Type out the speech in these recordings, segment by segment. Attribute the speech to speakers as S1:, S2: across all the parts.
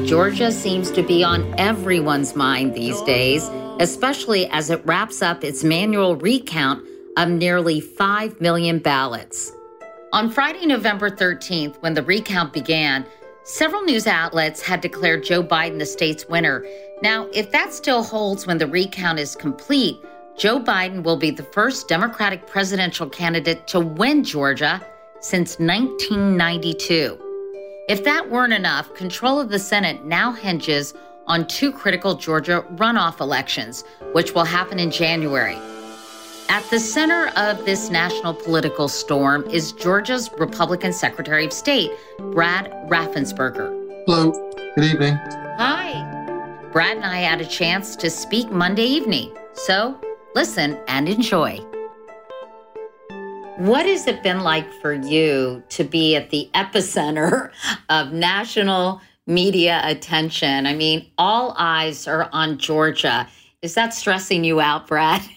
S1: Georgia seems to be on everyone's mind these days, especially as it wraps up its manual recount of nearly 5 million ballots. On Friday, November 13th, when the recount began, several news outlets had declared Joe Biden the state's winner. Now, if that still holds when the recount is complete, Joe Biden will be the first Democratic presidential candidate to win Georgia since 1992. If that weren't enough, control of the Senate now hinges on two critical Georgia runoff elections, which will happen in January. At the center of this national political storm is Georgia's Republican Secretary of State, Brad Raffensperger.
S2: Hello, good evening.
S1: Hi. Brad and I had a chance to speak Monday evening, so listen and enjoy. What has it been like for you to be at the epicenter of national media attention? I mean, all eyes are on Georgia. Is that stressing you out, Brad?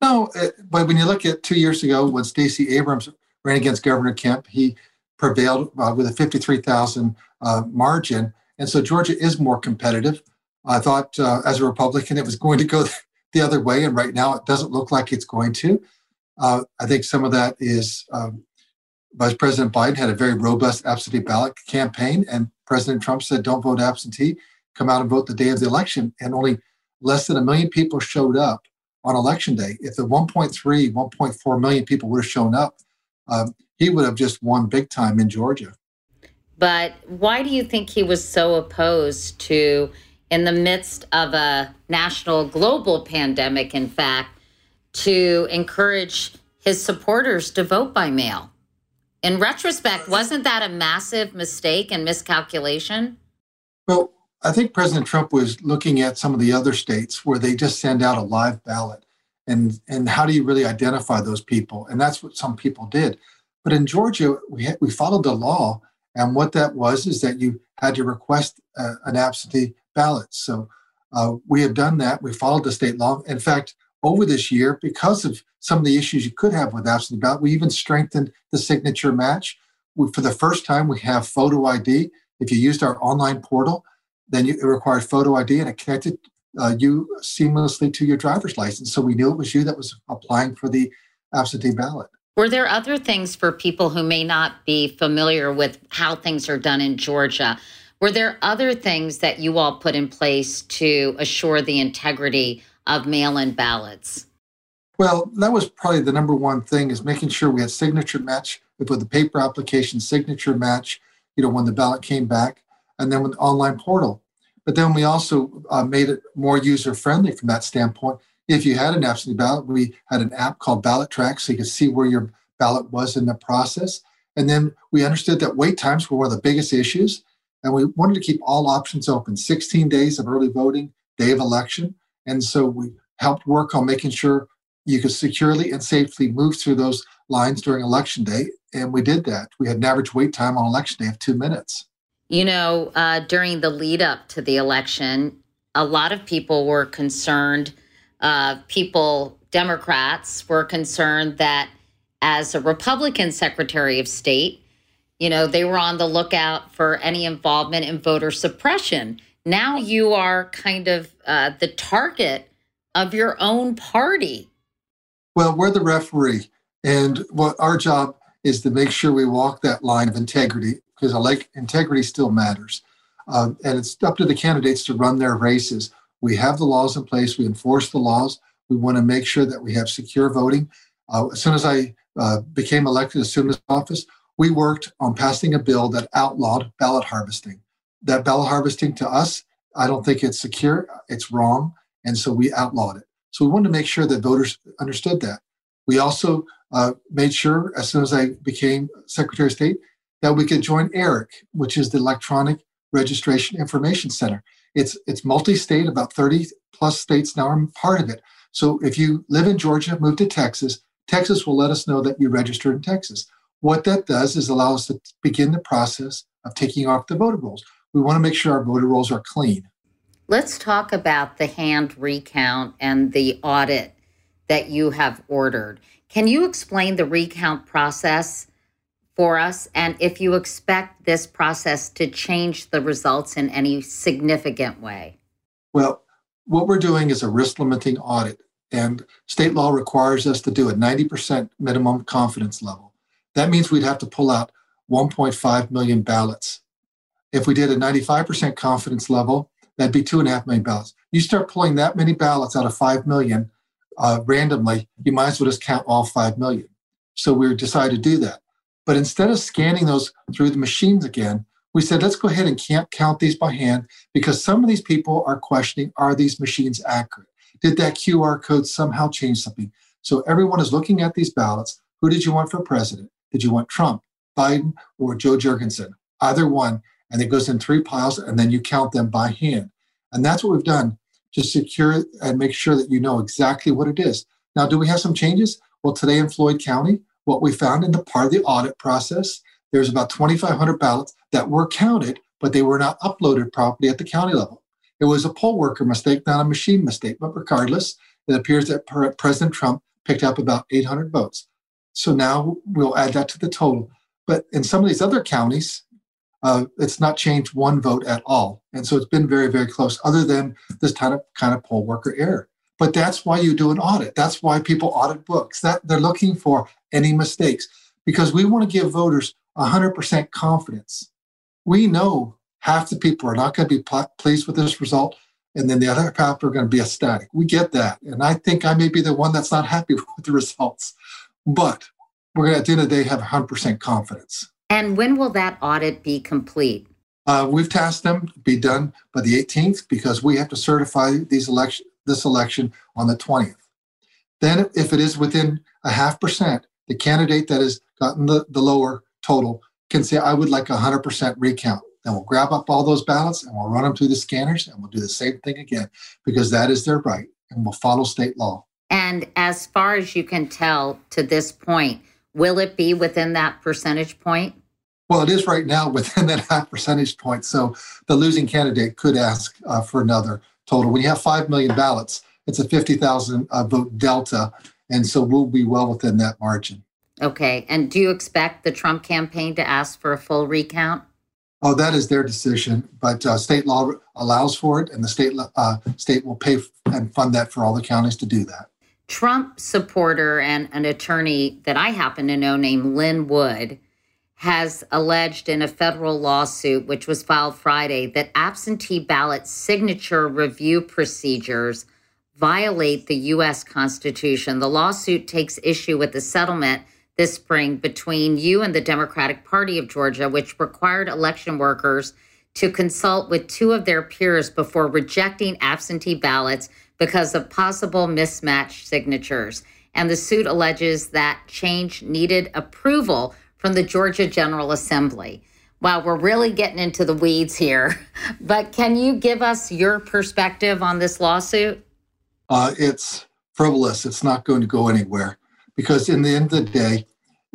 S2: No, but when you look at two years ago when Stacey Abrams ran against Governor Kemp, he prevailed uh, with a 53,000 uh, margin. And so Georgia is more competitive. I thought uh, as a Republican it was going to go the other way, and right now it doesn't look like it's going to. Uh, I think some of that is um, Vice President Biden had a very robust absentee ballot campaign, and President Trump said, don't vote absentee, come out and vote the day of the election. And only less than a million people showed up on election day. If the 1.3, 1.4 million people would have shown up, um, he would have just won big time in Georgia.
S1: But why do you think he was so opposed to, in the midst of a national global pandemic, in fact, to encourage his supporters to vote by mail. In retrospect, wasn't that a massive mistake and miscalculation?
S2: Well, I think President Trump was looking at some of the other states where they just send out a live ballot. And, and how do you really identify those people? And that's what some people did. But in Georgia, we, had, we followed the law. And what that was is that you had to request uh, an absentee ballot. So uh, we have done that. We followed the state law. In fact, over this year because of some of the issues you could have with absentee ballot. We even strengthened the signature match. We, for the first time, we have photo ID. If you used our online portal, then you, it required photo ID and it connected uh, you seamlessly to your driver's license. So we knew it was you that was applying for the absentee ballot.
S1: Were there other things for people who may not be familiar with how things are done in Georgia? Were there other things that you all put in place to assure the integrity of mail-in ballots?
S2: Well, that was probably the number one thing is making sure we had signature match with the paper application signature match, you know, when the ballot came back, and then with the online portal. But then we also uh, made it more user friendly from that standpoint. If you had an absentee ballot, we had an app called Ballot Track so you could see where your ballot was in the process. And then we understood that wait times were one of the biggest issues. And we wanted to keep all options open 16 days of early voting, day of election. And so we helped work on making sure you could securely and safely move through those lines during election day. And we did that. We had an average wait time on election day of two minutes.
S1: You know, uh, during the lead up to the election, a lot of people were concerned. Uh, people, Democrats, were concerned that as a Republican Secretary of State, you know, they were on the lookout for any involvement in voter suppression. Now you are kind of uh, the target of your own party.
S2: Well, we're the referee, and what our job is to make sure we walk that line of integrity because I like integrity still matters. Uh, and it's up to the candidates to run their races. We have the laws in place. We enforce the laws. We want to make sure that we have secure voting. Uh, as soon as I uh, became elected, assumed this office, we worked on passing a bill that outlawed ballot harvesting. That ballot harvesting to us, I don't think it's secure. It's wrong. And so we outlawed it. So we wanted to make sure that voters understood that. We also uh, made sure, as soon as I became Secretary of State, that we could join ERIC, which is the Electronic Registration Information Center. It's it's multi-state, about 30 plus states now are part of it. So if you live in Georgia, move to Texas, Texas will let us know that you registered in Texas. What that does is allow us to begin the process of taking off the voter rolls. We want to make sure our voter rolls are clean.
S1: Let's talk about the hand recount and the audit that you have ordered. Can you explain the recount process for us and if you expect this process to change the results in any significant way?
S2: Well, what we're doing is a risk limiting audit, and state law requires us to do a 90% minimum confidence level. That means we'd have to pull out 1.5 million ballots. If we did a 95% confidence level, that'd be two and a half million ballots. You start pulling that many ballots out of 5 million uh, randomly, you might as well just count all 5 million. So we decided to do that. But instead of scanning those through the machines again, we said, let's go ahead and can't count these by hand because some of these people are questioning are these machines accurate? Did that QR code somehow change something? So everyone is looking at these ballots. Who did you want for president? Did you want Trump, Biden, or Jo Jorgensen? Either one. And it goes in three piles, and then you count them by hand. And that's what we've done to secure and make sure that you know exactly what it is. Now, do we have some changes? Well, today in Floyd County, what we found in the part of the audit process, there's about 2,500 ballots that were counted, but they were not uploaded properly at the county level. It was a poll worker mistake, not a machine mistake. But regardless, it appears that President Trump picked up about 800 votes. So now we'll add that to the total. But in some of these other counties, uh, it's not changed one vote at all. And so it's been very, very close, other than this kind of kind of poll worker error. But that's why you do an audit. That's why people audit books. That they're looking for any mistakes because we want to give voters 100% confidence. We know half the people are not going to be pleased with this result, and then the other half are going to be ecstatic. We get that. And I think I may be the one that's not happy with the results. But we're going to, at the end of the day, have 100% confidence.
S1: And when will that audit be complete?
S2: Uh, we've tasked them to be done by the 18th because we have to certify these election, this election on the 20th. Then, if it is within a half percent, the candidate that has gotten the, the lower total can say, I would like a 100% recount. Then we'll grab up all those ballots and we'll run them through the scanners and we'll do the same thing again because that is their right and we'll follow state law.
S1: And as far as you can tell to this point, will it be within that percentage point?
S2: Well, it is right now within that half percentage point. So the losing candidate could ask uh, for another total. When you have 5 million ballots, it's a 50,000 uh, vote delta. And so we'll be well within that margin.
S1: Okay. And do you expect the Trump campaign to ask for a full recount?
S2: Oh, that is their decision, but uh, state law allows for it, and the state uh, state will pay and fund that for all the counties to do that.
S1: Trump supporter and an attorney that I happen to know named Lin Wood has alleged in a federal lawsuit, which was filed Friday, that absentee ballot signature review procedures violate the U.S. Constitution. The lawsuit takes issue with the settlement this spring between you and the Democratic Party of Georgia, which required election workers to consult with two of their peers before rejecting absentee ballots because of possible mismatched signatures. And the suit alleges that change needed approval from the Georgia General Assembly. Wow, we're really getting into the weeds here. But can you give us your perspective on this lawsuit?
S2: Uh, it's frivolous. It's not going to go anywhere because, in the end of the day,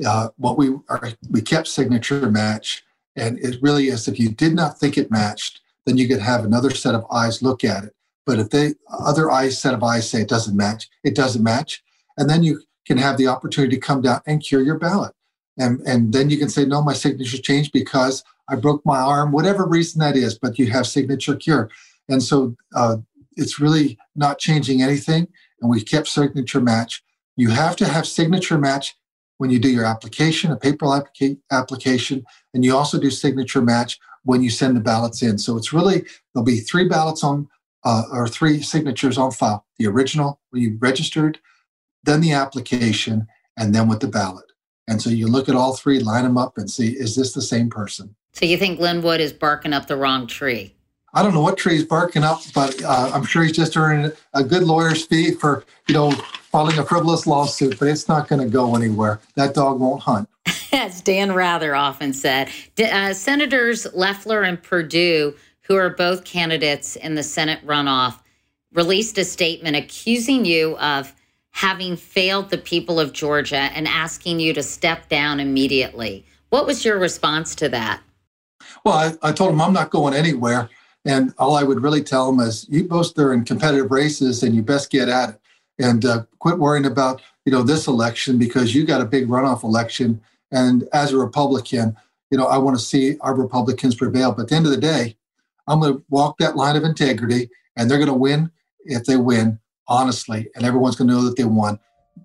S2: uh, what we are, we kept signature match, and it really is. If you did not think it matched, then you could have another set of eyes look at it. But if they other eyes set of eyes say it doesn't match, it doesn't match, and then you can have the opportunity to come down and cure your ballot. And and then you can say no my signature changed because i broke my arm whatever reason that is but you have signature cure. And so uh, it's really not changing anything. And we kept signature match. You have to have signature match when you do your application a paper applica- application. And you also do signature match when you send the ballots in. So it's really there'll be three ballots on uh, or three signatures on file the original when you registered then the application and then with the ballot and so you look at all three, line them up, and see is this the same person?
S1: So you think Lin Wood is barking up the wrong tree?
S2: I don't know what tree he's barking up, but uh, I'm sure he's just earning a good lawyer's fee for you know filing a frivolous lawsuit. But it's not going to go anywhere. That dog won't hunt.
S1: As Dan Rather often said, uh, Senators Loeffler and Perdue, who are both candidates in the Senate runoff, released a statement accusing you of having failed the people of Georgia and asking you to step down immediately. What was your response to that?
S2: Well, I, I told him I'm not going anywhere. And all I would really tell them is you both are in competitive races and you best get at it and uh, quit worrying about, you know, this election because you got a big runoff election. And as a Republican, you know, I want to see our Republicans prevail. But at the end of the day, I'm going to walk that line of integrity and they're going to win if they win honestly, and everyone's going to know that they won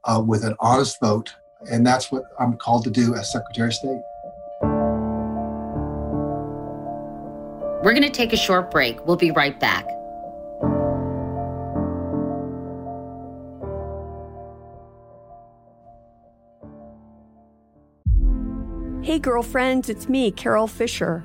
S2: uh, with an honest vote. And that's what I'm called to do as Secretary of State.
S1: We're going to take a short break. We'll be right back.
S3: Hey, girlfriends, it's me, Carol Fisher.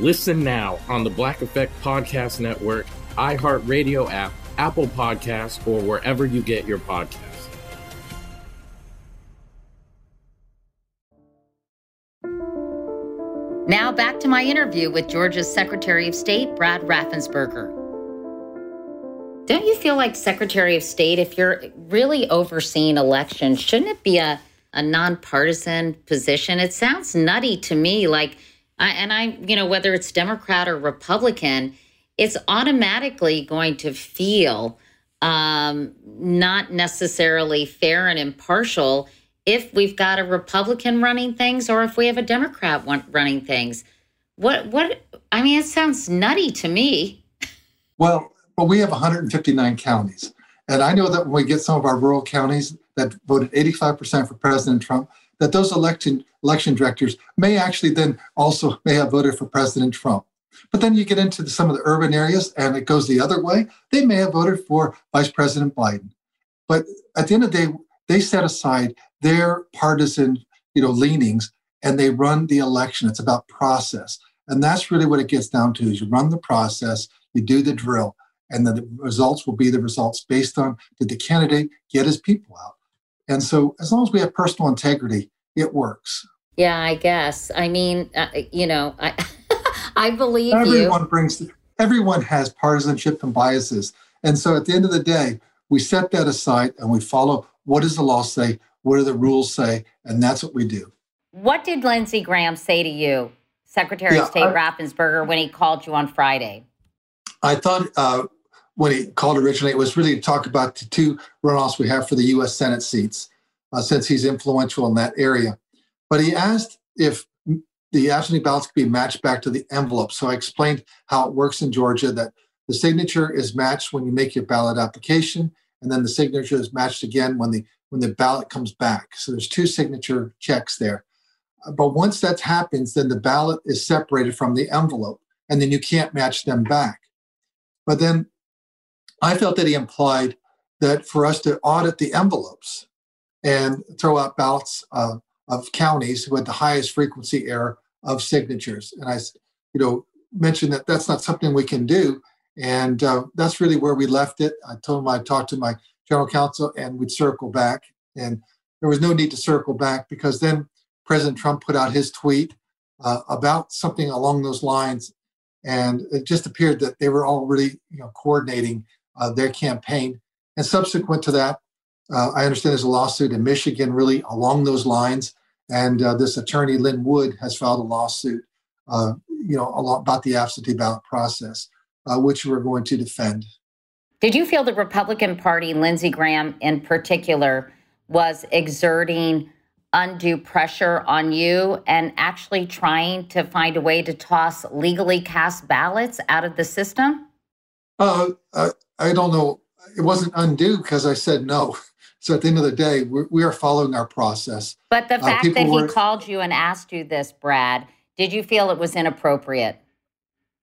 S4: Listen now on the Black Effect Podcast Network, iHeartRadio app, Apple Podcasts, or wherever you get your podcasts.
S1: Now back to my interview with Georgia's Secretary of State, Brad Raffensperger. Don't you feel like Secretary of State, if you're really overseeing elections, shouldn't it be a, a nonpartisan position? It sounds nutty to me. Like, I, and I, you know, whether it's Democrat or Republican, it's automatically going to feel um, not necessarily fair and impartial if we've got a Republican running things or if we have a Democrat running things. What, what, I mean, it sounds nutty to me.
S2: Well, well, we have 159 counties. And I know that when we get some of our rural counties that voted 85% for President Trump, that those election election directors may actually then also may have voted for President Trump. But then you get into the, some of the urban areas and it goes the other way. They may have voted for Vice President Biden. But at the end of the day, they set aside their partisan, you know, leanings and they run the election. It's about process. And that's really what it gets down to is you run the process, you do the drill, and the results will be the results based on did the candidate get his people out. And so as long as we have personal integrity, it works.
S1: Yeah, I guess. I mean, uh, you know, I I believe
S2: everyone
S1: you.
S2: brings everyone has partisanship and biases. And so at the end of the day, we set that aside and we follow what does the law say? What do the rules say? And that's what we do.
S1: What did Lindsey Graham say to you, Secretary yeah, of State I, Raffensperger, when he called you on Friday?
S2: I thought uh, when he called originally, it was really to talk about the two runoffs we have for the U.S. Senate seats, uh, since he's influential in that area. But he asked if the absentee ballots could be matched back to the envelope. So I explained how it works in Georgia that the signature is matched when you make your ballot application, and then the signature is matched again when the when the ballot comes back. So there's two signature checks there. But once that happens, then the ballot is separated from the envelope, and then you can't match them back. But then I felt that he implied that for us to audit the envelopes and throw out ballots uh, of counties who had the highest frequency error of signatures, and I, you know, mentioned that that's not something we can do, and uh, that's really where we left it. I told him I talked to my general counsel and we'd circle back, and there was no need to circle back because then President Trump put out his tweet uh, about something along those lines, and it just appeared that they were already, you know, coordinating uh, their campaign. And subsequent to that, uh, I understand there's a lawsuit in Michigan really along those lines. And uh, this attorney, Lin Wood, has filed a lawsuit, uh, you know, about the absentee ballot process, uh, which we're going to defend.
S1: Did you feel the Republican Party, Lindsey Graham in particular, was exerting undue pressure on you and actually trying to find a way to toss legally cast ballots out of the system?
S2: Uh, uh I don't know. It wasn't undue because I said no. So at the end of the day, we're, we are following our process.
S1: But the uh, fact uh, that he were, called you and asked you this, Brad, did you feel it was inappropriate?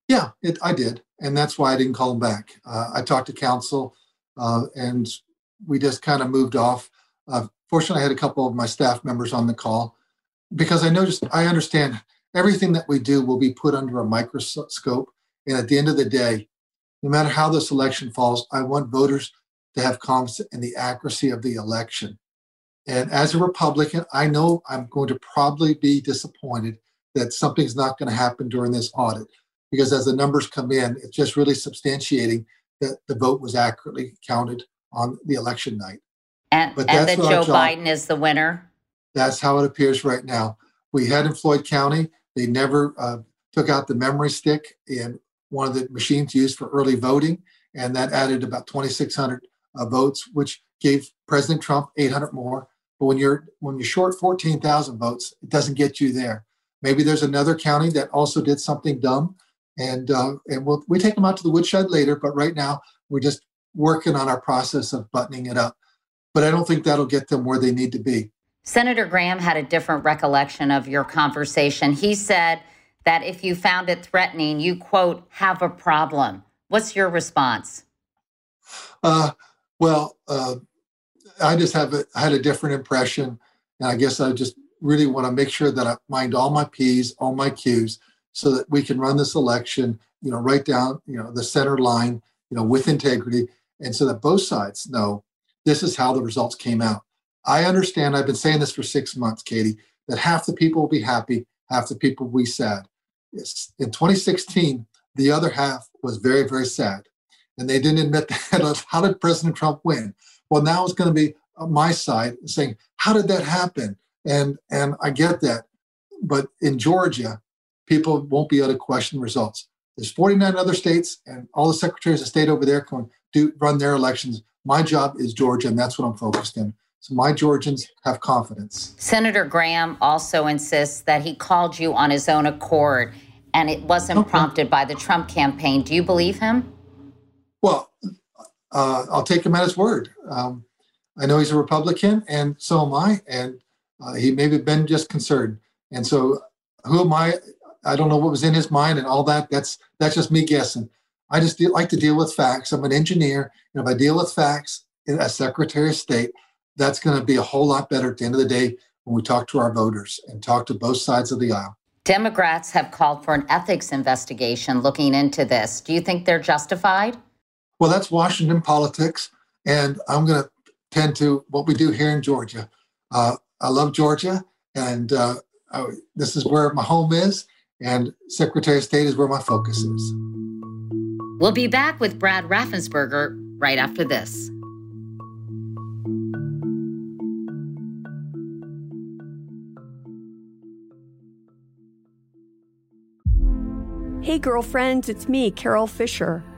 S2: Yeah, it, I did. And that's why I didn't call him back. Uh, I talked to counsel uh, and we just kind of moved off. Uh, fortunately, I had a couple of my staff members on the call because I noticed, I understand everything that we do will be put under a microscope. And at the end of the day, no matter how this election falls, I want voters to have confidence in the accuracy of the election. And as a Republican, I know I'm going to probably be disappointed that something's not going to happen during this audit because as the numbers come in, it's just really substantiating that the vote was accurately counted on the election night.
S1: And, but and that Joe Biden is the winner?
S2: That's how it appears right now. We had in Floyd County, they never uh, took out the memory stick, in one of the machines used for early voting, and that added about 2,600 uh, votes, which gave President Trump 800 more. But when you're when you're short 14,000 votes, it doesn't get you there. Maybe there's another county that also did something dumb, and uh, and we'll we take them out to the woodshed later. But right now, we're just working on our process of buttoning it up. But I don't think that'll get them where they need to be.
S1: Senator Graham had a different recollection of your conversation. He said that if you found it threatening, you quote have a problem. What's your response?
S2: Uh, well, uh, I just have a, had a different impression, and I guess I just really want to make sure that I mind all my p's, all my q's, so that we can run this election, you know, right down, you know, the center line, you know, with integrity, and so that both sides know this is how the results came out. I understand. I've been saying this for six months, Katie, that half the people will be happy, half the people will be sad. Yes. In 2016, the other half was very, very sad, and they didn't admit that. How did President Trump win? Well, now it's going to be my side saying, "How did that happen?" And and I get that, but in Georgia, people won't be able to question results. There's 49 other states, and all the secretaries of state over there can do run their elections. My job is Georgia, and that's what I'm focused in. So my Georgians have confidence.
S1: Senator Graham also insists that he called you on his own accord, and it wasn't okay. prompted by the Trump campaign. Do you believe him?
S2: Uh, I'll take him at his word. Um, I know he's a Republican, and so am I, and uh, he may have been just concerned. And so, who am I? I don't know what was in his mind and all that. That's that's just me guessing. I just de- like to deal with facts. I'm an engineer, and if I deal with facts as Secretary of State, that's going to be a whole lot better at the end of the day when we talk to our voters and talk to both sides of the aisle.
S1: Democrats have called for an ethics investigation looking into this. Do you think they're justified?
S2: Well, that's Washington politics, and I'm going to tend to what we do here in Georgia. Uh, I love Georgia, and uh, I, this is where my home is, and Secretary of State is where my focus is.
S1: We'll be back with Brad Raffensperger right after this.
S3: Hey, girlfriends, it's me, Carol Fisher.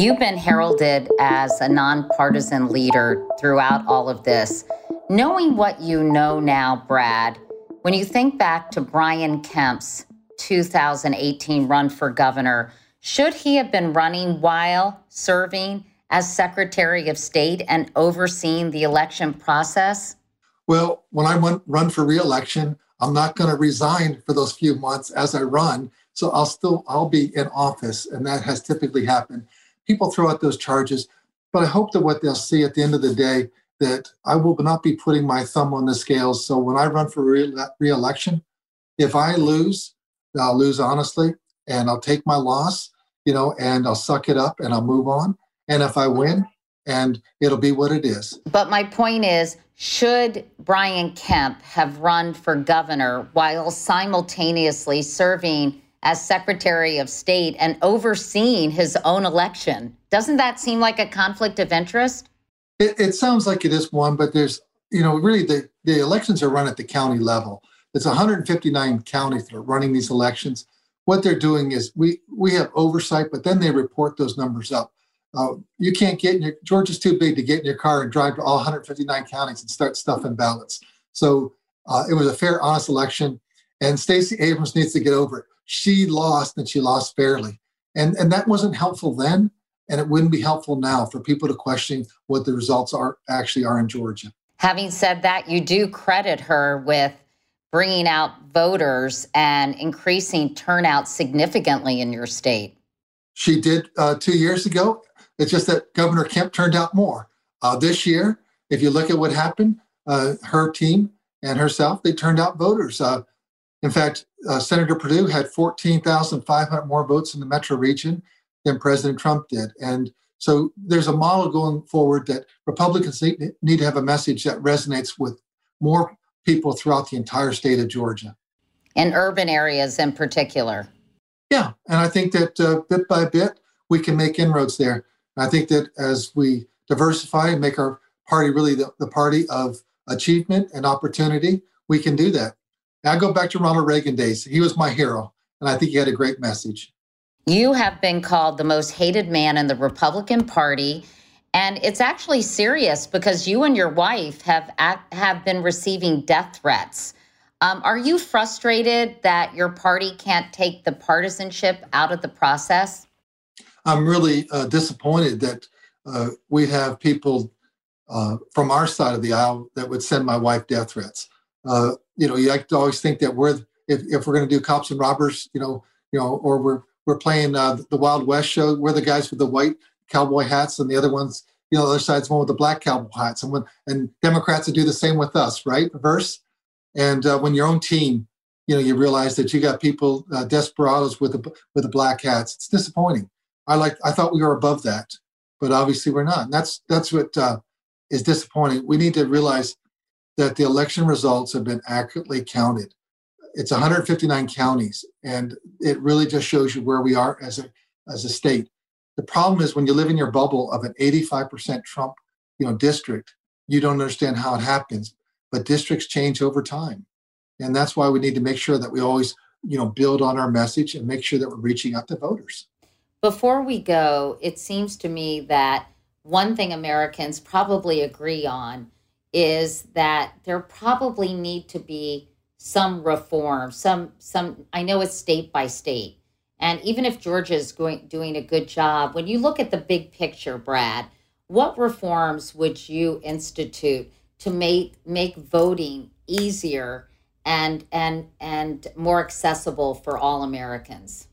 S1: You've been heralded as a nonpartisan leader throughout all of this. Knowing what you know now, Brad, when you think back to Brian Kemp's 2018 run for governor, should he have been running while serving as Secretary of State and overseeing the election process?
S2: Well, when I went, run for reelection, I'm not going to resign for those few months as I run. So I'll still I'll be in office, and that has typically happened people throw out those charges, but I hope that what they'll see at the end of the day that I will not be putting my thumb on the scales. So when I run for re- election if I lose, I'll lose honestly, and I'll take my loss, you know, and I'll suck it up and I'll move on. And if I win, and it'll be what it is.
S1: But my point is, should Brian Kemp have run for governor while simultaneously serving as Secretary of State and overseeing his own election. Doesn't that seem like a conflict of interest?
S2: It, it, sounds like it is one, but there's, you know, really the, the elections are run at the county level. It's 159 counties that are running these elections. What they're doing is we we have oversight, but then they report those numbers up. Uh, you can't get in your Georgia's too big to get in your car and drive to all 159 counties and start stuffing ballots. So uh, it was a fair, honest election, and Stacey Abrams needs to get over it she lost and she lost fairly. And, and that wasn't helpful then. And it wouldn't be helpful now for people to question what the results are actually are in Georgia.
S1: Having said that, you do credit her with bringing out voters and increasing turnout significantly in your state.
S2: She did uh, two years ago. It's just that Governor Kemp turned out more. Uh, this year, if you look at what happened, uh, her team and herself, they turned out voters. Uh, in fact, uh, Senator Perdue had 14,500 more votes in the metro region than President Trump did. And so there's a model going forward that Republicans need, need to have a message that resonates with more people throughout the entire state of Georgia.
S1: In urban areas in particular.
S2: Yeah. And I think that uh, bit by bit, we can make inroads there. I think that as we diversify and make our party really the, the party of achievement and opportunity, we can do that. I go back to Ronald Reagan days. He was my hero, and I think he had a great message.
S1: You have been called the most hated man in the Republican Party. And it's actually serious because you and your wife have have been receiving death threats. Um, are you frustrated that your party can't take the partisanship out of the process?
S2: I'm really uh, disappointed that uh, we have people uh, from our side of the aisle that would send my wife death threats. You know, you like to always think that we're if, if we're going to do cops and robbers, you know, you know, or we're we're playing uh, the Wild West show. We're the guys with the white cowboy hats, and the other ones, you know, the other side's one with the black cowboy hats. And when and Democrats would do the same with us, right? Verse, And uh, when your own team, you know, you realize that you got people uh, desperados with the with the black hats. It's disappointing. I like I thought we were above that, but obviously we're not. And that's that's what uh, is disappointing. We need to realize that the election results have been accurately counted. It's 159 counties, and it really just shows you where we are as a as a state. The problem is when you live in your bubble of an 85% Trump, you know, district, you don't understand how it happens. But districts change over time, and that's why we need to make sure that we always, you know, build on our message and make sure that we're reaching out to voters.
S1: Before we go, it seems to me that one thing Americans probably agree on is that there probably need to be some reform some some i know it's state by state. And even if Georgia is going, doing a good job, when you look at the big picture, Brad, what reforms would you institute to make make voting easier and and and more accessible for all Americans?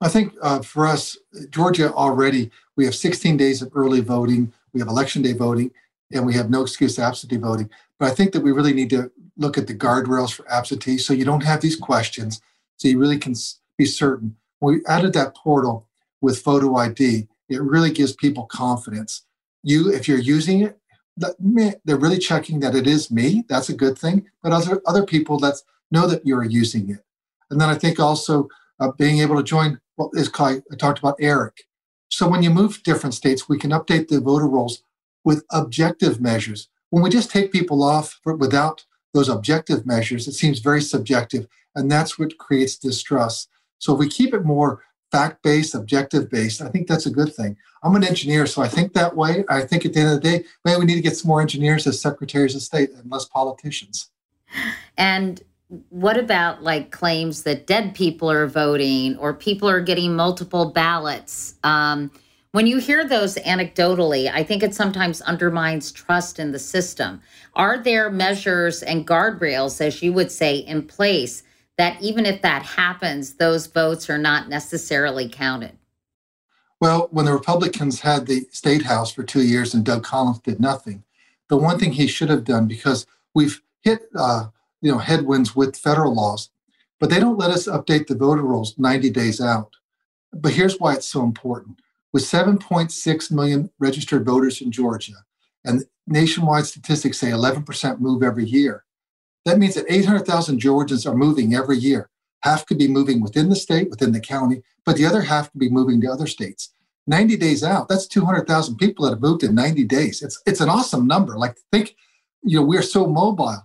S2: I think uh, for us, Georgia already we have 16 days of early voting, we have election day voting, and we have no excuse to absentee voting. But I think that we really need to look at the guardrails for absentee so you don't have these questions, so you really can be certain. When we added that portal with photo ID, it really gives people confidence. You, if you're using it, they're really checking that it is me. That's a good thing. But other other people that know that you're using it. And then I think also uh, being able to join what is called I talked about ERIC. So when you move different states, we can update the voter rolls with objective measures. When we just take people off without those objective measures, it seems very subjective, and that's what creates distrust. So if we keep it more fact based, objective based, I think that's a good thing. I'm an engineer, so I think that way. I think at the end of the day, maybe we need to get some more engineers as secretaries of state and less politicians.
S1: And what about like claims that dead people are voting or people are getting multiple ballots? Um, when you hear those anecdotally, I think it sometimes undermines trust in the system. Are there measures and guardrails, as you would say, in place that even if that happens, those votes are not necessarily counted?
S2: Well, when the Republicans had the state house for two years and Doug Collins did nothing, the one thing he should have done because we've hit uh, you know headwinds with federal laws, but they don't let us update the voter rolls 90 days out. But here's why it's so important: with 7.6 million registered voters in Georgia, and nationwide statistics say 11% move every year. That means that 800,000 Georgians are moving every year. Half could be moving within the state, within the county, but the other half could be moving to other states. 90 days out, that's 200,000 people that have moved in 90 days. It's, it's an awesome number. Like, think, you know, we're so mobile.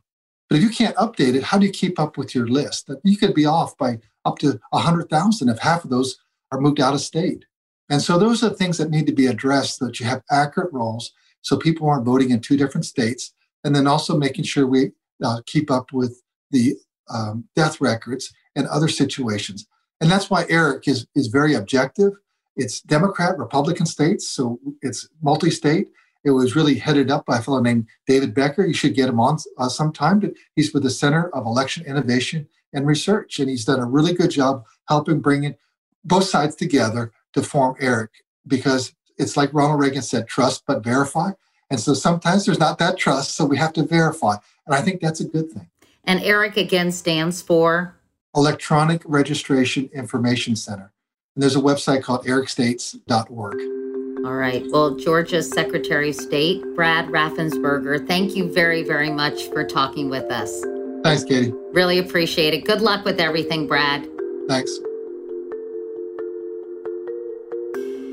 S2: But if you can't update it, how do you keep up with your list? That you could be off by up to 100,000 if half of those are moved out of state. And so those are things that need to be addressed that you have accurate rolls so people aren't voting in two different states. And then also making sure we uh, keep up with the um, death records and other situations. And that's why ERIC is, is very objective. It's Democrat, Republican states, so it's multi state. It was really headed up by a fellow named David Becker. You should get him on uh, sometime. He's with the Center of Election Innovation and Research, and he's done a really good job helping bring in both sides together to form ERIC because it's like Ronald Reagan said trust but verify. And so sometimes there's not that trust, so we have to verify. And I think that's a good thing.
S1: And ERIC again stands for
S2: Electronic Registration Information Center. And there's a website called ericstates.org.
S1: All right. Well, Georgia's Secretary of State, Brad Raffensperger, thank you very, very much for talking with us.
S2: Thanks, Katie.
S1: Really appreciate it. Good luck with everything, Brad.
S2: Thanks.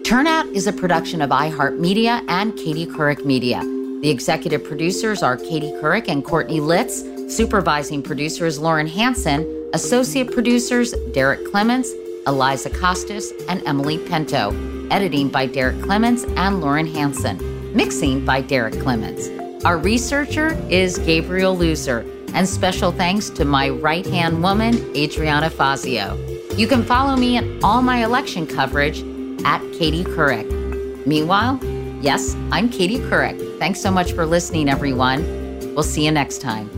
S1: Turnout is a production of iHeartMedia and Katie Couric Media. The executive producers are Katie Couric and Courtney Litz. Supervising producer is Lauren Hanson. Associate producers Derek Clements, Eliza Costas, and Emily Pento. Editing by Derek Clements and Lauren Hanson. Mixing by Derek Clements. Our researcher is Gabriel Loser. And special thanks to my right hand woman, Adriana Fazio. You can follow me in all my election coverage at Katie Couric. Meanwhile, yes, I'm Katie Couric. Thanks so much for listening, everyone. We'll see you next time.